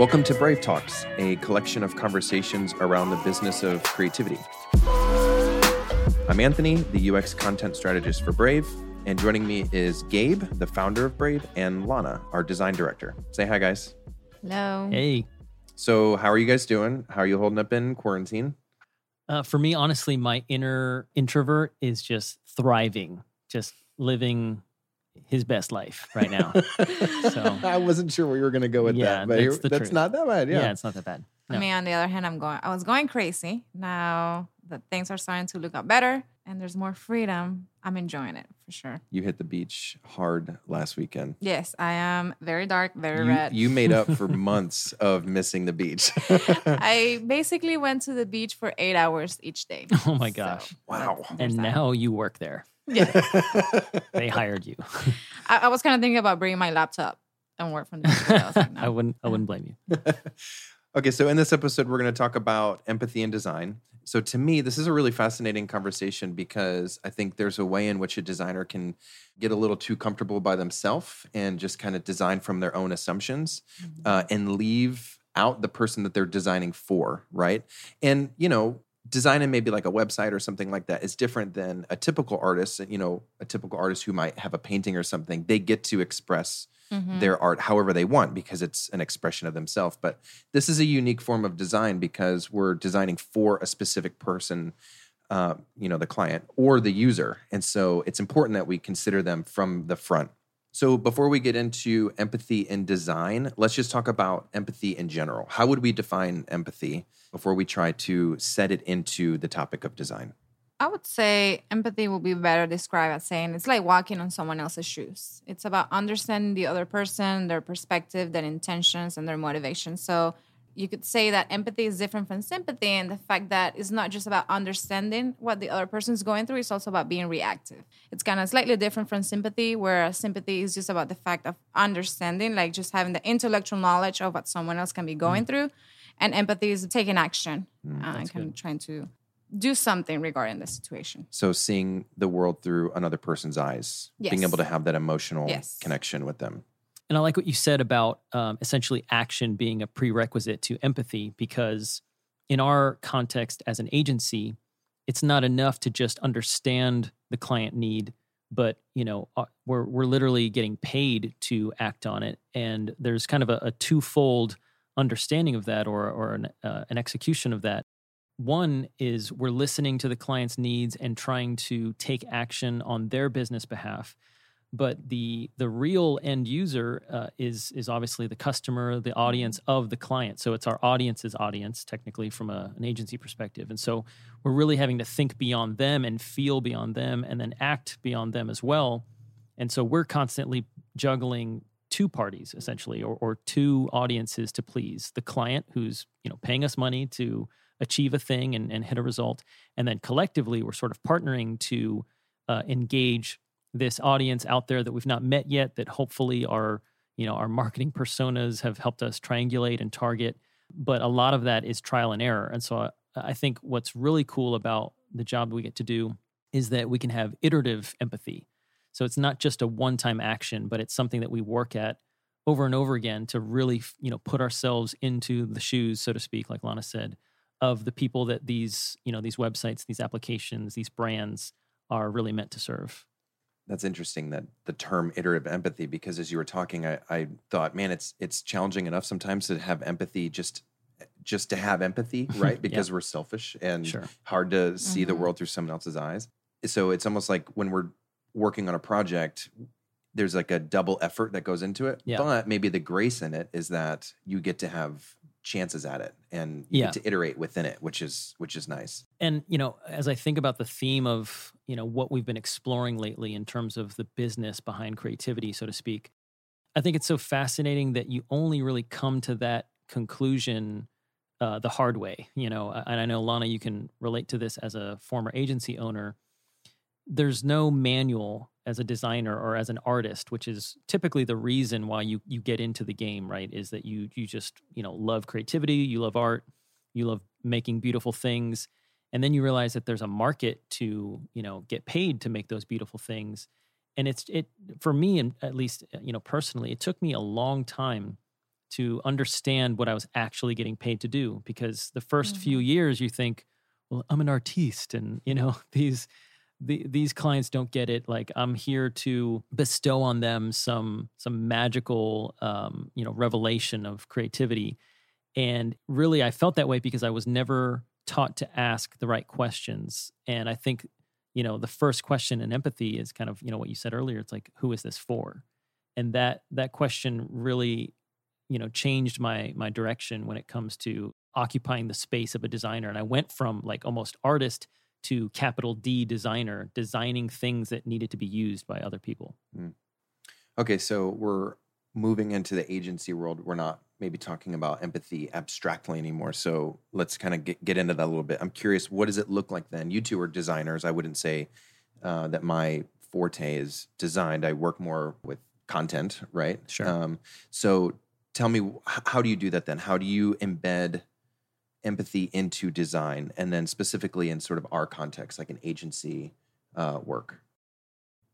Welcome to Brave Talks, a collection of conversations around the business of creativity. I'm Anthony, the UX content strategist for Brave, and joining me is Gabe, the founder of Brave, and Lana, our design director. Say hi, guys. Hello. Hey. So, how are you guys doing? How are you holding up in quarantine? Uh, for me, honestly, my inner introvert is just thriving, just living his best life right now. so I wasn't sure where you were going to go with yeah, that, but that's, that's not that bad. Yeah. yeah, it's not that bad. No. Me, on the other hand, I'm going. I was going crazy. Now that things are starting to look up better and there's more freedom, I'm enjoying it for sure. You hit the beach hard last weekend. Yes, I am very dark, very you, red. You made up for months of missing the beach. I basically went to the beach for eight hours each day. Oh my gosh! So, wow! And now you work there. Yeah, they hired you. I, I was kind of thinking about bringing my laptop and work from there. I, like, no. I wouldn't. I wouldn't blame you. okay, so in this episode, we're going to talk about empathy and design. So to me, this is a really fascinating conversation because I think there's a way in which a designer can get a little too comfortable by themselves and just kind of design from their own assumptions mm-hmm. uh, and leave out the person that they're designing for, right? And you know, designing maybe like a website or something like that is different than a typical artist. You know, a typical artist who might have a painting or something, they get to express mm-hmm. their art however they want because it's an expression of themselves. But this is a unique form of design because we're designing for a specific person. Uh, you know the client or the user and so it's important that we consider them from the front so before we get into empathy in design let's just talk about empathy in general how would we define empathy before we try to set it into the topic of design I would say empathy will be better described as saying it's like walking on someone else's shoes. It's about understanding the other person, their perspective, their intentions, and their motivations. So you could say that empathy is different from sympathy, and the fact that it's not just about understanding what the other person is going through, it's also about being reactive. It's kind of slightly different from sympathy, where sympathy is just about the fact of understanding, like just having the intellectual knowledge of what someone else can be going mm. through. And empathy is taking action mm, uh, and kind of trying to do something regarding the situation. So seeing the world through another person's eyes, yes. being able to have that emotional yes. connection with them. And I like what you said about um, essentially action being a prerequisite to empathy, because in our context as an agency, it's not enough to just understand the client need, but you know uh, we're we're literally getting paid to act on it, and there's kind of a, a twofold understanding of that or or an, uh, an execution of that one is we're listening to the client's needs and trying to take action on their business behalf. But the the real end user uh, is is obviously the customer, the audience mm-hmm. of the client. So it's our audience's audience, technically from a, an agency perspective. And so we're really having to think beyond them and feel beyond them, and then act beyond them as well. And so we're constantly juggling two parties essentially, or, or two audiences to please: the client who's you know paying us money to achieve a thing and, and hit a result. And then collectively, we're sort of partnering to uh, engage this audience out there that we've not met yet, that hopefully our, you know, our marketing personas have helped us triangulate and target. But a lot of that is trial and error. And so I, I think what's really cool about the job we get to do is that we can have iterative empathy. So it's not just a one-time action, but it's something that we work at over and over again to really, you know, put ourselves into the shoes, so to speak, like Lana said, of the people that these you know these websites these applications these brands are really meant to serve that's interesting that the term iterative empathy because as you were talking I, I thought man it's it's challenging enough sometimes to have empathy just just to have empathy right because yeah. we're selfish and sure. hard to see mm-hmm. the world through someone else's eyes so it's almost like when we're working on a project there's like a double effort that goes into it yeah. but maybe the grace in it is that you get to have chances at it and you yeah. get to iterate within it which is which is nice and you know as i think about the theme of you know what we've been exploring lately in terms of the business behind creativity so to speak i think it's so fascinating that you only really come to that conclusion uh, the hard way you know and i know lana you can relate to this as a former agency owner there's no manual as a designer or as an artist which is typically the reason why you you get into the game right is that you you just you know love creativity you love art you love making beautiful things and then you realize that there's a market to you know get paid to make those beautiful things and it's it for me and at least you know personally it took me a long time to understand what I was actually getting paid to do. Because the 1st few Mhm. years, you think, well, I'm an artiste, and you know these the, these clients don't get it. Like I'm here to bestow on them some some magical um, you know revelation of creativity, and really I felt that way because I was never taught to ask the right questions. And I think you know the first question in empathy is kind of you know what you said earlier. It's like who is this for, and that that question really you know changed my my direction when it comes to occupying the space of a designer and i went from like almost artist to capital d designer designing things that needed to be used by other people Okay, so we're moving into the agency world. We're not maybe talking about empathy abstractly anymore. So let's kind of get, get into that a little bit. I'm curious, what does it look like then? You two are designers. I wouldn't say uh, that my forte is designed. I work more with content, right? Sure. Um, so tell me, how do you do that then? How do you embed empathy into design? And then specifically in sort of our context, like an agency uh, work?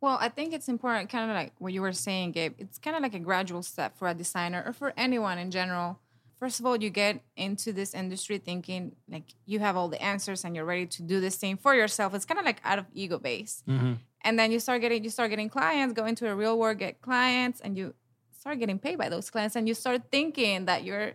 Well, I think it's important, kind of like what you were saying, Gabe. It's kind of like a gradual step for a designer or for anyone in general. First of all, you get into this industry thinking like you have all the answers and you're ready to do this thing for yourself. It's kind of like out of ego base. mm-hmm. And then you start getting you start getting clients, go into a real world, get clients, and you start getting paid by those clients, and you start thinking that you're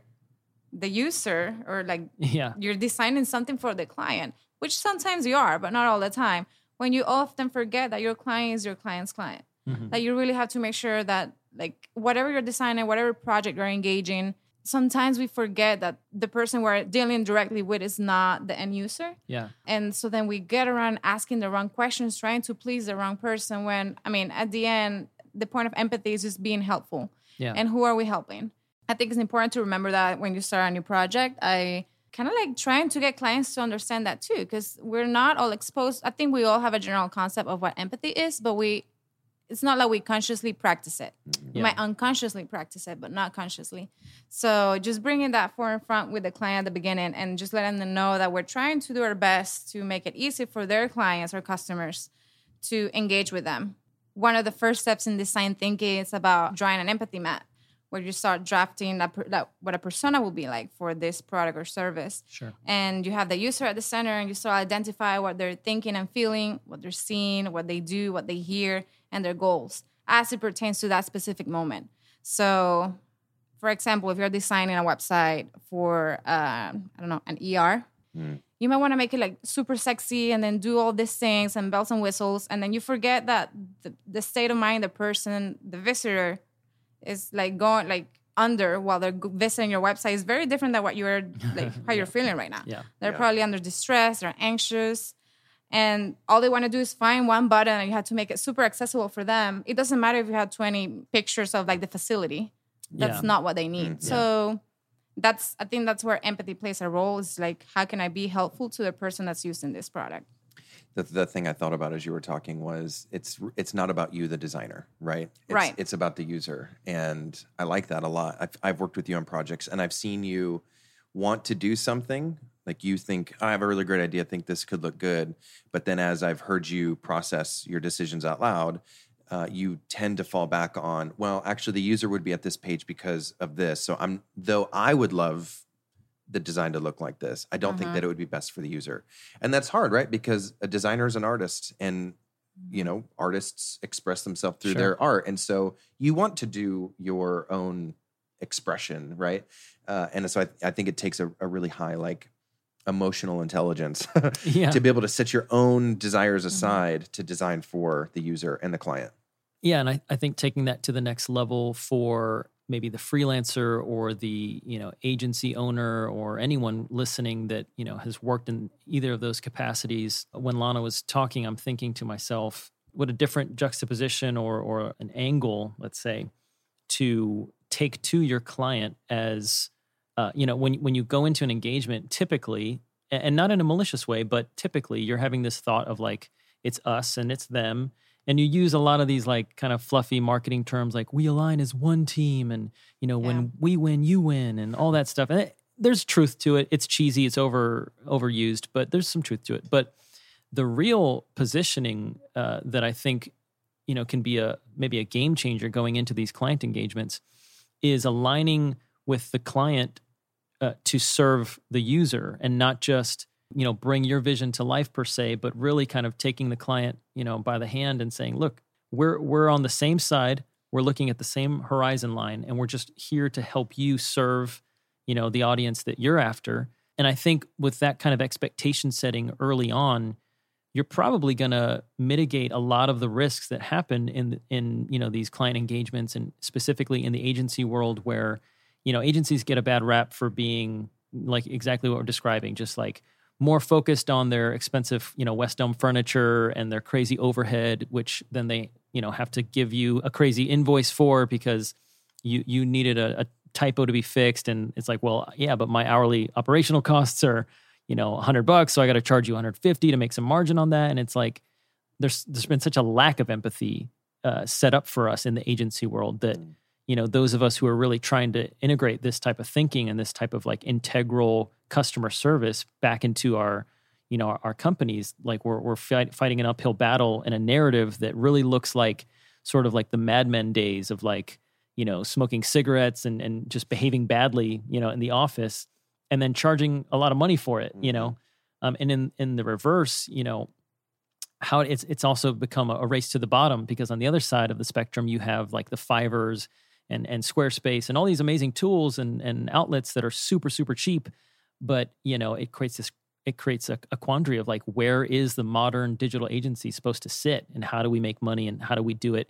the user or like yeah you're designing something for the client, which sometimes you are, but not all the time. When you often forget that your client is your client's client, Mhm. that you really have to make sure that like whatever you're designing, whatever project you're engaging, sometimes we forget that the person we're dealing directly with is not the end user. yeah And so then we get around asking the wrong questions, trying to please the wrong person. When, I mean, at the end, the point of empathy is just being helpful. yeah And who are we helping? I think it's important to remember that when you start a new project, I kind of like trying to get clients to understand that too, because we're not all exposed. I think we all have a general concept of what empathy is, but we, it's not like we consciously practice it. We might unconsciously practice it, but not consciously. So just bringing that forefront with the client at the beginning and just letting them know that we're trying to do our best to make it easy for their clients or customers to engage with them. One of the first steps in design thinking is about drawing an empathy map, where you start drafting that, that what a persona will be like for this product or service. Sure. And you have the user at the center and you start identify what they're thinking and feeling what they're seeing what they do what they hear and their goals as it pertains to that specific moment. So for example if you're designing a website for um, i don't know an er Mm. you might want to make it like super sexy and then do all these things and bells and whistles. And then you forget that the, the state of mind the person the visitor is like going like under while they're visiting your website is very different than what you're like how you're feeling right now. Yeah. They're Yeah. probably under distress they're anxious and all they want to do is find one button and you have to make it super accessible for them. It doesn't matter if you have 20 pictures of like the facility. That's Yeah. not what they need. Mm, yeah. so that's i think that's where empathy plays a role is like how can i be helpful to the person that's using this product the, the thing I thought about as you were talking was it's it's not about you, the designer, right? It's, Right. It's about the user, and I like that a lot. I've, I've worked with you on projects, and I've seen you want to do something like you think "Oh, I have a really great idea, I think this could look good, but then as I've heard you process your decisions out loud. Uh, you tend to fall back on well actually the user would be at this page because of this so i'm though i would love the design to look like this. I don't think Mhm. that it would be best for the user. And that's hard, right? Because a designer is an artist and you know, artists express themselves through Sure. their art. And so you want to do your own expression, right? Uh, and so I, I think it takes a, a really high like emotional intelligence yeah to be able to set your own desires Mhm. aside to design for the user and the client. Yeah, and I, I think taking that to the next level for maybe the freelancer or the you know agency owner or anyone listening that you know has worked in either of those capacities. When Lana was talking, I'm thinking to myself, what a different juxtaposition or or an angle, let's say, to take to your client as uh, you know when when you go into an engagement, typically, and not in a malicious way, but typically you're having this thought of like it's us and it's them and you use a lot of these like kind of fluffy marketing terms like we align as one team and you know Yeah. when we win you win and all that stuff. And it, there's truth to it. It's cheesy it's over overused but there's some truth to it. But the real positioning uh, that i think you know can be a maybe a game changer going into these client engagements is aligning with the client uh, to serve the user and not just you know bring your vision to life per se but really kind of taking the client you know by the hand and saying look we're we're on the same side. We're looking at the same horizon line and we're just here to help you serve you know the audience that you're after. And i think with that kind of expectation setting early on you're probably going to mitigate a lot of the risks that happen in in you know these client engagements and specifically in the agency world where you know agencies get a bad rap for being like exactly what we're describing just like more focused on their expensive you know west elm furniture and their crazy overhead which then they you know have to give you a crazy invoice for because you you needed a, a typo to be fixed. And it's like well yeah but my hourly operational costs are you know 100 bucks. So i got to charge you 150 to make some margin on that. And it's like there's there's been such a lack of empathy uh, set up for us in the agency world that Mm. you know those of us who are really trying to integrate this type of thinking and this type of like integral customer service back into our you know our, our companies. Like we're we're fight, fighting an uphill battle in a narrative that really looks like sort of like the Mad Men days of like you know smoking cigarettes and and just behaving badly you know in the office and then charging a lot of money for it you know? Um, and in in the reverse you know how it's it's also become a, a race to the bottom because on the other side of the spectrum you have like the Fiverrs and and squarespace and all these amazing tools and and outlets that are super super cheap but you know it creates this it creates a, a quandary of like where is the modern digital agency supposed to sit and how do we make money and how do we do it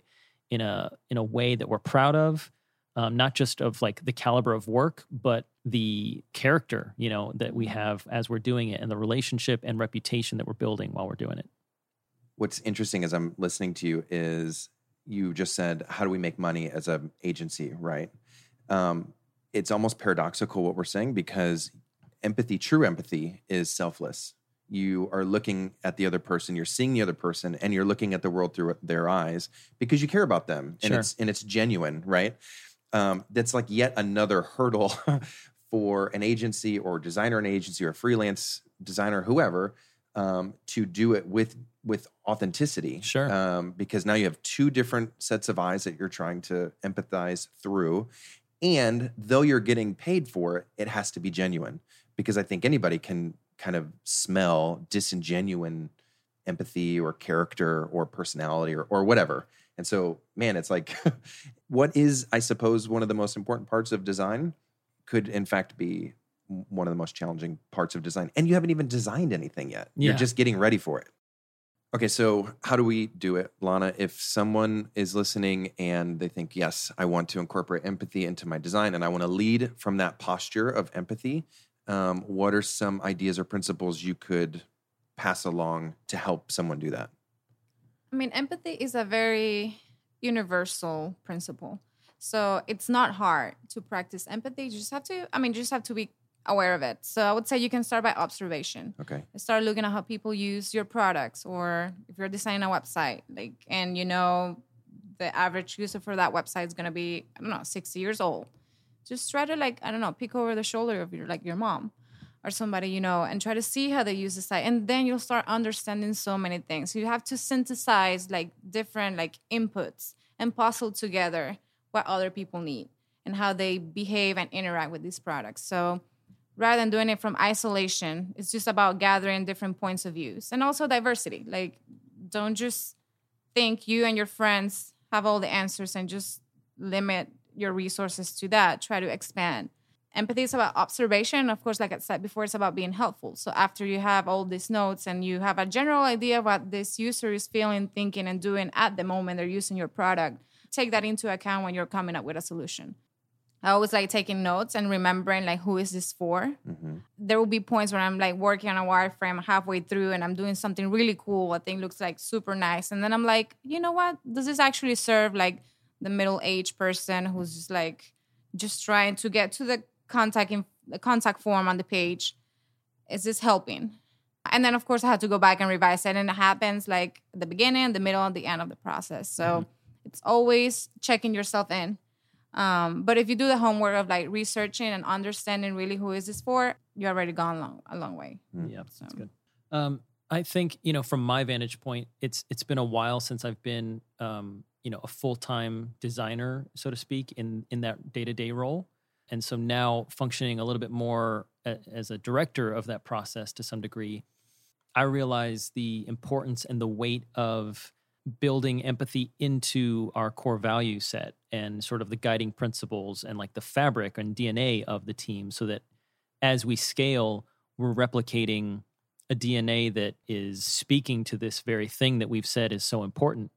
in a in a way that we're proud of um, not just of like the caliber of work but the character you know that we have as we're doing it and the relationship and reputation that we're building while we're doing it What's interesting as I'm listening to you is you just said, "How do we make money as an agency?" Right? Um, it's almost paradoxical what we're saying because empathy, true empathy, is selfless. You are looking at the other person, you're seeing the other person, and you're looking at the world through their eyes because you care about them, and Sure. it's and it's genuine, right? Um, that's like yet another hurdle for an agency or designer, an agency or freelance designer, whoever, um, to do it with with authenticity. Sure. Um, because now you have two different sets of eyes that you're trying to empathize through, and though you're getting paid for it, it has to be genuine. Because I think anybody can kind of smell disingenuine empathy or character or personality or or whatever. And so, man, it's like, what is, I suppose, one of the most important parts of design could, in fact, be one of the most challenging parts of design. And you haven't even designed anything yet. You're just getting ready for it. Okay, so how do we do it, Lana? If someone is listening and they think, yes, I want to incorporate empathy into my design and I want to lead from that posture of empathy, um, what are some ideas or principles you could pass along to help someone do that? I mean, empathy is a very universal principle. So it's not hard to practice empathy. You just have to, I mean, you just have to be aware of it. So I would say you can start by observation. Okay. Start looking at how people use your products or if you're designing a website, like, and you know, the average user for that website is going to be, I don't know, 60 years old. Just try to like, I don't know, peek over the shoulder of your, like your mom or somebody you know and try to see how they use the site and then you'll start understanding so many things. You have to synthesize like different like inputs and puzzle together what other people need and how they behave and interact with these products. So rather than doing it from isolation it's just about gathering different points of views and also diversity. Like don't just think you and your friends have all the answers and just limit your resources to that try to expand. Empathy is about observation of course like i said before it's about being helpful. So after you have all these notes and you have a general idea of what this user is feeling thinking and doing at the moment they're using your product take that into account when you're coming up with a solution. I always like taking notes and remembering like who is this for? Hmm there will be points where i'm like working on a wireframe halfway through and i'm doing something really cool i think looks like super nice and then i'm like you know what? Does this actually serve like the middle-aged person who's just like just trying to get to the contact in the contact form on the page is this helping? And then of course i had to go back and revise it and it happens like at the beginning the middle and the end of the process. So it's always checking yourself in. Um, but if you do the homework of like researching and understanding really who is this for you're already gone long, a long way. Yeah, so that's good. Um, I think you know, from my vantage point, it's it's been a while since I've been, um, you know, a full time designer, so to speak, in in that day to day role. And so now functioning a little bit more as a director of that process to some degree, I realize the importance and the weight of building empathy into our core value set and sort of the guiding principles and like the fabric and DNA of the team so that as we scale, we're replicating a DNA that is speaking to this very thing that we've said is so important.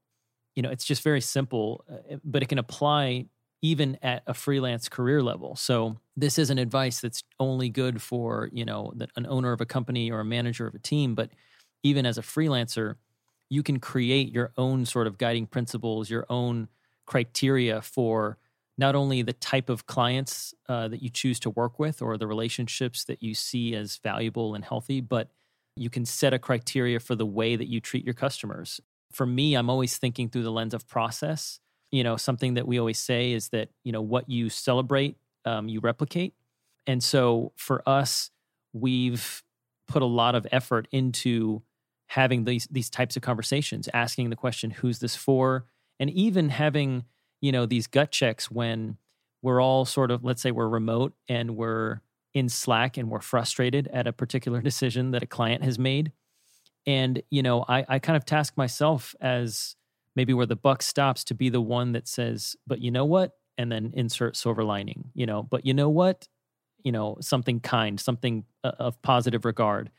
You know, it's just very simple, uh, but it can apply even at a freelance career level. So this isn't advice that's only good for, you know, an owner of a company or a manager of a team, but even as a freelancer, you can create your own sort of guiding principles, your own criteria for not only the type of clients uh, that you choose to work with or the relationships that you see as valuable and healthy, but you can set a criteria for the way that you treat your customers. For me, I'm always thinking through the lens of process. You know something that we always say is that you know what you celebrate um, you replicate. And so for us we've put a lot of effort into having these these types of conversations asking the question who's this for? And even having you know these gut checks when we're all sort of let's say we're remote and we're in slack and we're frustrated at a particular decision that a client has made and you know i, I kind of task myself as maybe where the buck stops to be the one that says, but you know what? And then insert silver lining, you know, but you know what? You know, something kind, something uh, of positive regard.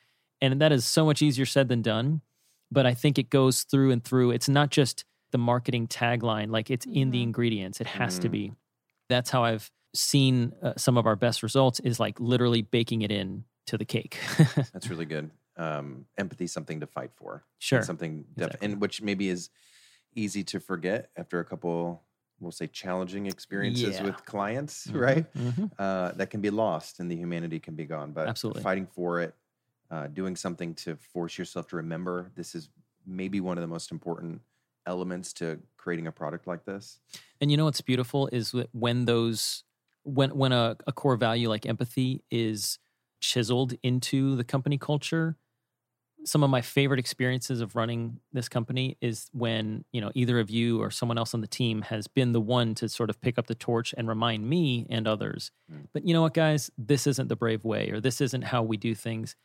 And that is so much easier said than done. But I think it goes through and through. It's not just the marketing tagline, like it's in the mm-hmm. ingredients. It has mm-hmm. to be. That's how I've seen uh, some of our best results is like literally baking it in to the cake. That's really good. Um, empathy, something to fight for. Sure. something, def- exactly. and which maybe is easy to forget after a couple we'll say challenging experiences yeah. with clients mm-hmm. right mm-hmm. Uh, that can be lost and the humanity can be gone but absolutely fighting for it uh, doing something to force yourself to remember this is maybe one of the most important elements to creating a product like this and you know what's beautiful is when those when when a, a core value like empathy is chiseled into the company culture some of my favorite experiences of running this company is when you know either of you or someone else on the team has been the one to sort of pick up the torch and remind me and others mm. but you know what guys? This isn't the brave way or this isn't how we do things.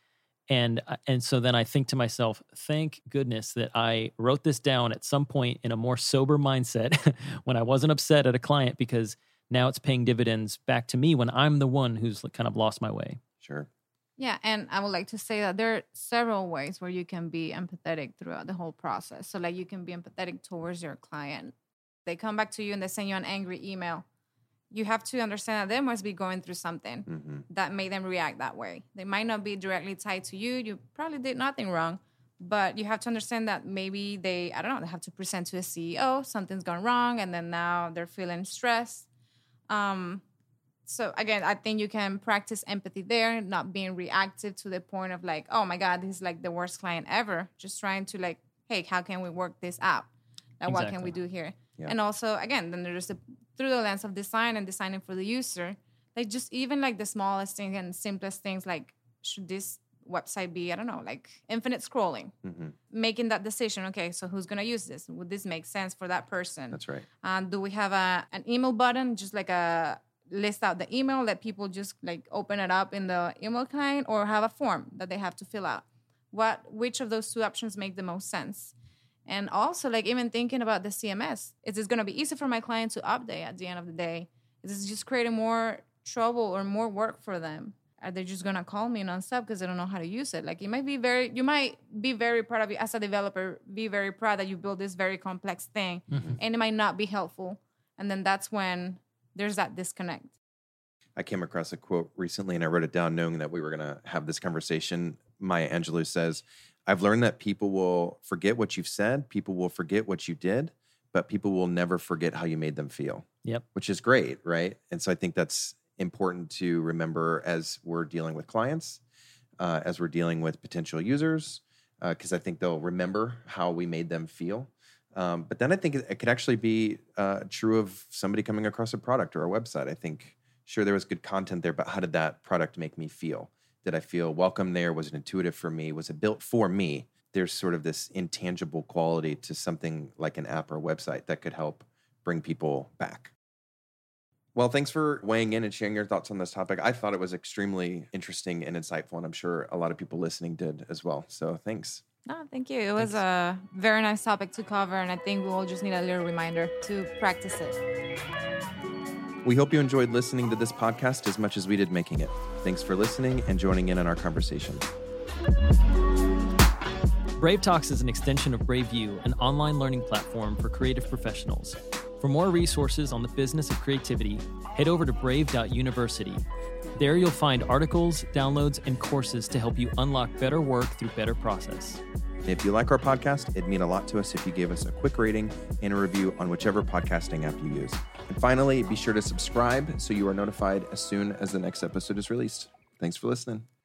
And uh, and so then i think to myself thank goodness that i wrote this down at some point in a more sober mindset when i wasn't upset at a client because now it's paying dividends back to me when i'm the one who's kind of lost my way. Sure yeah, and I would like to say that there are several ways where you can be empathetic throughout the whole process. So, like, you can be empathetic towards your client. They come back to you and they send you an angry email. You have to understand that they must be going through something mm-hmm. that made them react that way. They might not be directly tied to you. You probably did nothing wrong, but you have to understand that maybe they, I don't know, they have to present to a CEO, something's gone wrong, and then now they're feeling stressed. Um, so again i think you can practice empathy there not being reactive to the point of like oh my god this is like the worst client ever. Just trying to like hey how can we work this out? Like exactly. what can we do here? Yeah. and also again then there's the through the lens of design and designing for the user like just even like the smallest thing and simplest things like should this website be i don't know like infinite scrolling? Mm-hmm. making that decision okay so who's going to use this? Would this make sense for that person? That's right. Um, do we have a an email button just like a list out the email, let people just like open it up in the email client or have a form that they have to fill out. What which of those two options make the most sense? And also like even thinking about the CMS, is this going to be easy for my client to update at the end of the day? Is this just creating more trouble or more work for them? Are they just gonna call me nonstop because they don't know how to use it? Like it might be very, you might be very proud of you as a developer, be very proud that you built this very complex thing, mm-hmm. and it might not be helpful. And then that's when there's that disconnect. I came across a quote recently and I wrote it down knowing that we were going to have this conversation. Maya Angelou says, I've learned that people will forget what you've said, people will forget what you did, but people will never forget how you made them feel. Yep. Which is great, right? And so I think that's important to remember as we're dealing with clients, uh, as we're dealing with potential users, because uh, I think they'll remember how we made them feel. Um, but then I think it, could actually be uh, true of somebody coming across a product or a website. I think, sure, there was good content there, but how did that product make me feel? Did I feel welcome there? Was it intuitive for me? Was it built for me? There's sort of this intangible quality to something like an app or website that could help bring people back. Well, thanks for weighing in and sharing your thoughts on this topic. I thought it was extremely interesting and insightful, and I'm sure a lot of people listening did as well. So thanks. No, thank you. It was a very nice topic to cover, and I think we all just need a little reminder to practice it. We hope you enjoyed listening to this podcast as much as we did making it. Thanks for listening and joining in on our conversation. Brave Talks is an extension of BraveU, an online learning platform for creative professionals. For more resources on the business of creativity, head over to brave.university. There you'll find articles, downloads, and courses to help you unlock better work through better process. If you like our podcast, it'd mean a lot to us if you gave us a quick rating and a review on whichever podcasting app you use. And finally, be sure to subscribe so you are notified as soon as the next episode is released. Thanks for listening.